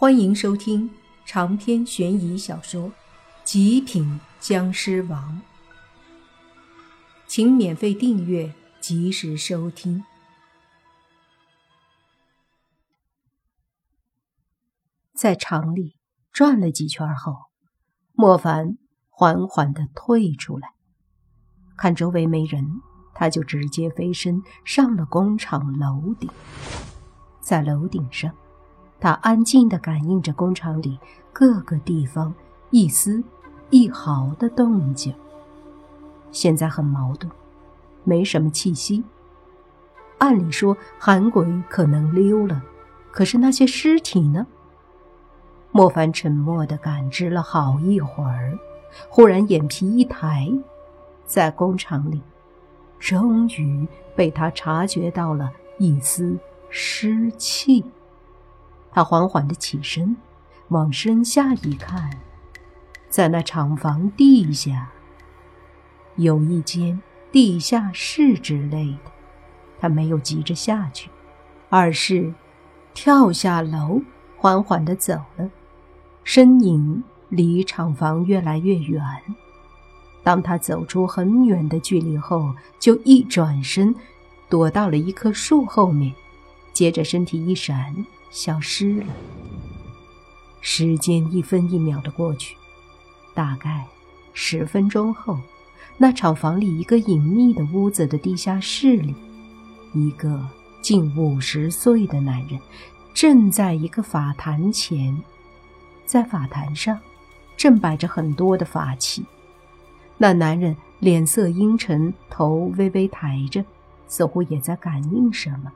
欢迎收听长篇悬疑小说《极品僵尸王》，请免费订阅，及时收听。在厂里转了几圈后，莫凡缓缓的退出来，看周围没人，他就直接飞身上了工厂楼顶，在楼顶上。他安静地感应着工厂里各个地方一丝一毫的动静。现在很矛盾，没什么气息。按理说韩鬼可能溜了，可是那些尸体呢？莫凡沉默地感知了好一会儿，忽然眼皮一抬，在工厂里，终于被他察觉到了一丝湿气。他缓缓的起身，往身下一看，在那厂房地下有一间地下室之类的。他没有急着下去，而是跳下楼，缓缓的走了，身影离厂房越来越远。当他走出很远的距离后，就一转身，躲到了一棵树后面，接着身体一闪。消失了。时间一分一秒的过去，大概十分钟后，那厂房里一个隐秘的屋子的地下室里，一个近五十岁的男人正在一个法坛前，在法坛上正摆着很多的法器。那男人脸色阴沉，头微微抬着，似乎也在感应什么。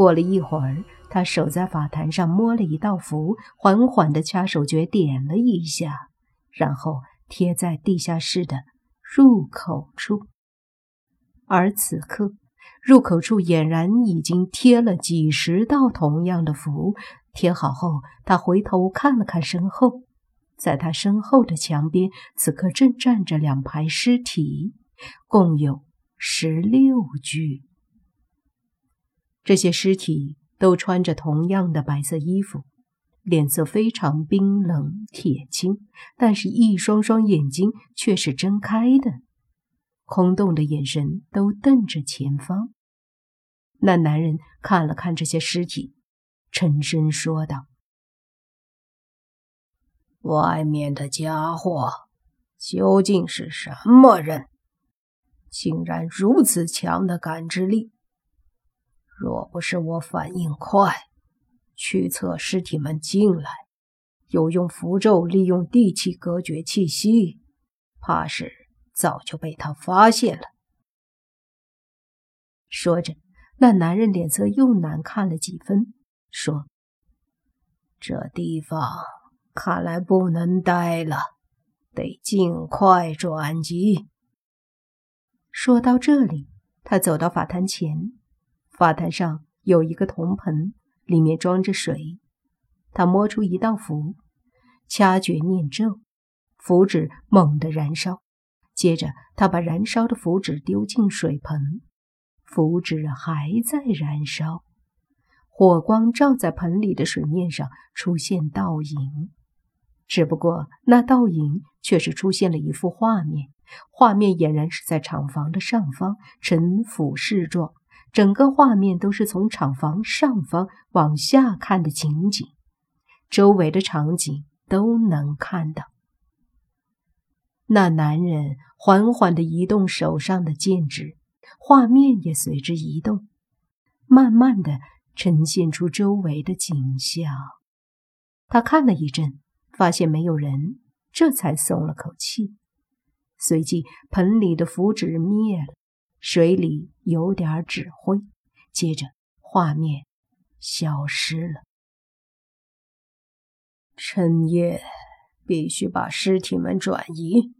过了一会儿。他手在法坛上摸了一道符，缓缓地掐手诀点了一下，然后贴在地下室的入口处。而此刻，入口处俨然已经贴了几十道同样的符。贴好后，他回头看了看身后，在他身后的墙边，此刻正站着两排尸体，共有十六具。这些尸体。都穿着同样的白色衣服，脸色非常冰冷铁青，但是，一双双眼睛却是睁开的，空洞的眼神都瞪着前方。那男人看了看这些尸体，沉声说道：“外面的家伙究竟是什么人？竟然如此强的感知力！”若不是我反应快，驱策尸体们进来，又用符咒利用地气隔绝气息，怕是早就被他发现了。说着，那男人脸色又难看了几分，说：“这地方看来不能待了，得尽快转机。”说到这里，他走到法坛前。法坛上有一个铜盆，里面装着水。他摸出一道符，掐诀念咒，符纸猛地燃烧。接着，他把燃烧的符纸丢进水盆，符纸还在燃烧。火光照在盆里的水面上，出现倒影。只不过那倒影却是出现了一幅画面，画面俨然是在厂房的上方，呈俯视状。整个画面都是从厂房上方往下看的情景，周围的场景都能看到。那男人缓缓地移动手上的剑指，画面也随之移动，慢慢地呈现出周围的景象。他看了一阵，发现没有人，这才松了口气。随即，盆里的符纸灭了。水里有点纸灰，接着画面消失了。趁夜必须把尸体们转移，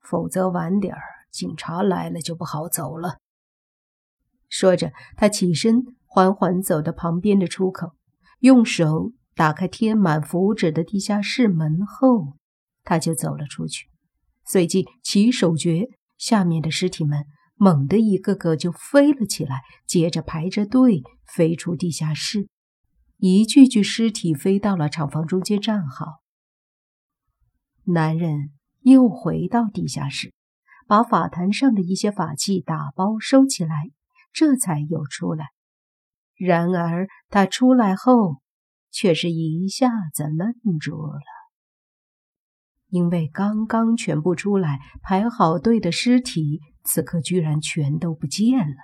否则晚点儿警察来了就不好走了。说着，他起身，缓缓走到旁边的出口，用手打开贴满符纸的地下室门后，他就走了出去。随即起手诀，下面的尸体们。猛地，一个个就飞了起来，接着排着队飞出地下室。一具具尸体飞到了厂房中间站好。男人又回到地下室，把法坛上的一些法器打包收起来，这才又出来。然而他出来后，却是一下子愣住了，因为刚刚全部出来排好队的尸体，此刻居然全都不见了。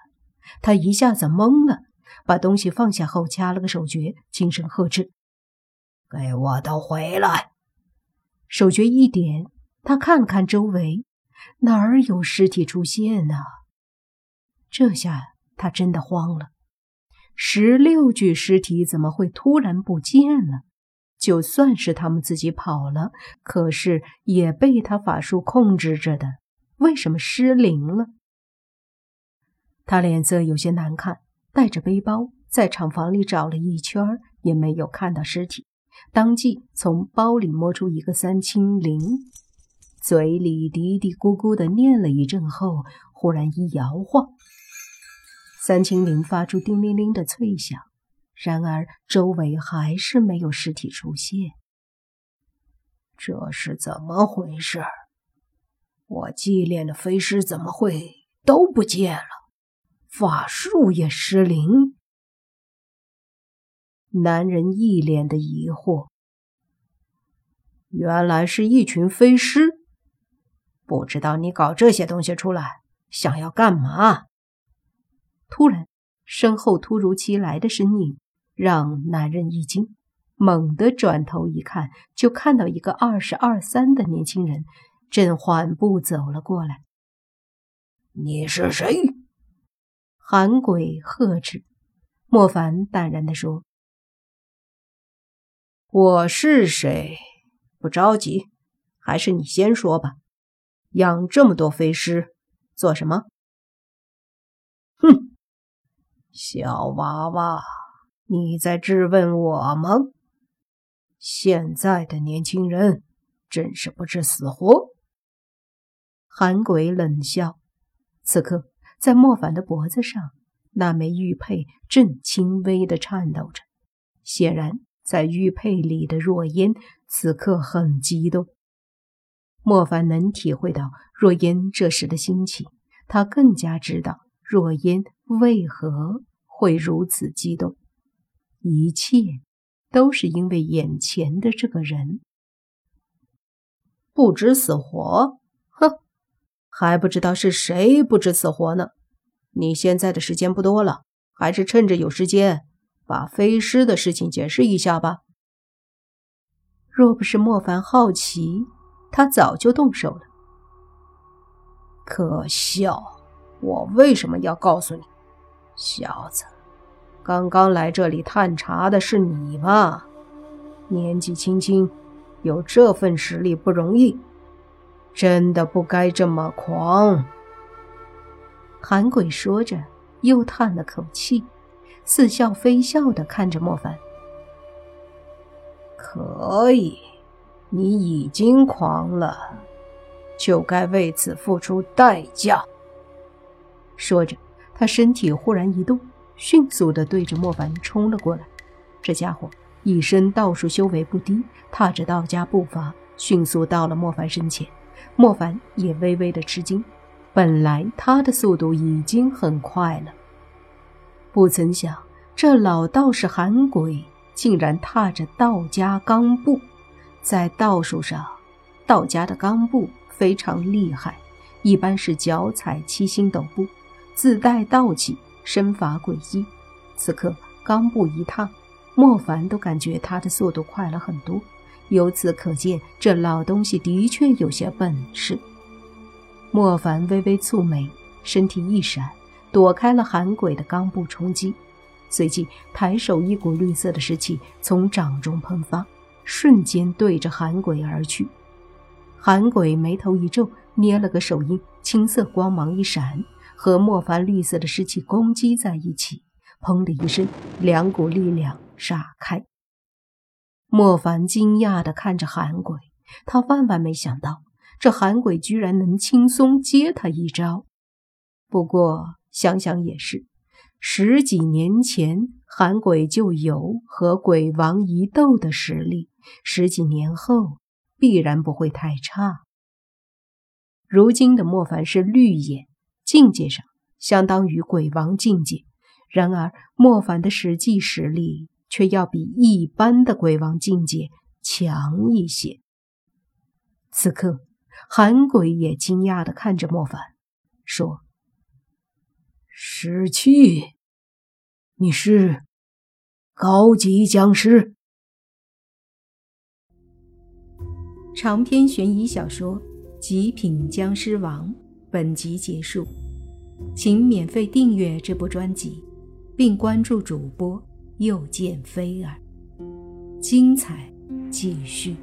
他一下子懵了，把东西放下后，掐了个手诀，轻声呵斥：“给我都回来！”手诀一点，他看看周围，哪儿有尸体出现呢？这下他真的慌了。十六具尸体怎么会突然不见了？就算是他们自己跑了，可是也被他法术控制着的，为什么失灵了？他脸色有些难看，带着背包在厂房里找了一圈，也没有看到尸体。当即从包里摸出一个三清铃，嘴里嘀嘀咕咕的念了一阵后，忽然一摇晃，三清铃发出叮铃铃的脆响。然而周围还是没有尸体出现，这是怎么回事？我祭炼的飞尸怎么会都不见了？法术也失灵？男人一脸的疑惑。原来是一群飞尸，不知道你搞这些东西出来想要干嘛？突然，身后突如其来的身影让男人一惊，猛地转头一看，就看到一个二十二三的年轻人正缓步走了过来。你是谁？韩鬼呵斥。莫凡淡然地说。我是谁？不着急，还是你先说吧。养这么多飞尸做什么？哼，小娃娃，你在质问我吗？现在的年轻人真是不知死活。韩鬼冷笑。此刻，在莫凡的脖子上，那枚玉佩正轻微的颤抖着，显然。在玉佩里的若烟此刻很激动，莫凡能体会到若烟这时的心情，他更加知道若烟为何会如此激动，一切都是因为眼前的这个人。不知死活，哼，还不知道是谁不知死活呢。你现在的时间不多了，还是趁着有时间。把飞尸的事情解释一下吧。若不是莫凡好奇，他早就动手了。可笑！我为什么要告诉你，小子？刚刚来这里探查的是你吧？年纪轻轻，有这份实力不容易，真的不该这么狂。韩鬼说着，又叹了口气。似笑非笑的看着莫凡，可以，你已经狂了，就该为此付出代价。说着，他身体忽然一动，迅速的对着莫凡冲了过来。这家伙一身道术修为不低，踏着道家步伐，迅速到了莫凡身前。莫凡也微微的吃惊，本来他的速度已经很快了。不曾想，这老道士韩鬼竟然踏着道家罡步，在道术上，道家的罡步非常厉害，一般是脚踩七星斗步，自带道气，身法诡异。此刻刚步一踏，莫凡都感觉他的速度快了很多。由此可见，这老东西的确有些本事。莫凡微微蹙眉，身体一闪。躲开了寒鬼的刚步冲击，随即抬手，一股绿色的湿气从掌中喷发，瞬间对着寒鬼而去。寒鬼眉头一皱，捏了个手印，青色光芒一闪，和莫凡绿色的湿气攻击在一起，砰的一声，两股力量炸开。莫凡惊讶地看着寒鬼，他万万没想到，这寒鬼居然能轻松接他一招。不过。想想也是，十几年前韩鬼就有和鬼王一斗的实力，十几年后必然不会太差。如今的莫凡是绿眼，境界上相当于鬼王境界，然而莫凡的实际实力却要比一般的鬼王境界强一些。此刻，韩鬼也惊讶的看着莫凡，说：“石器，你是高级僵尸？”长篇悬疑小说。《极品僵尸王》本集结束，请免费订阅这部专辑，并关注主播又见菲儿，精彩继续。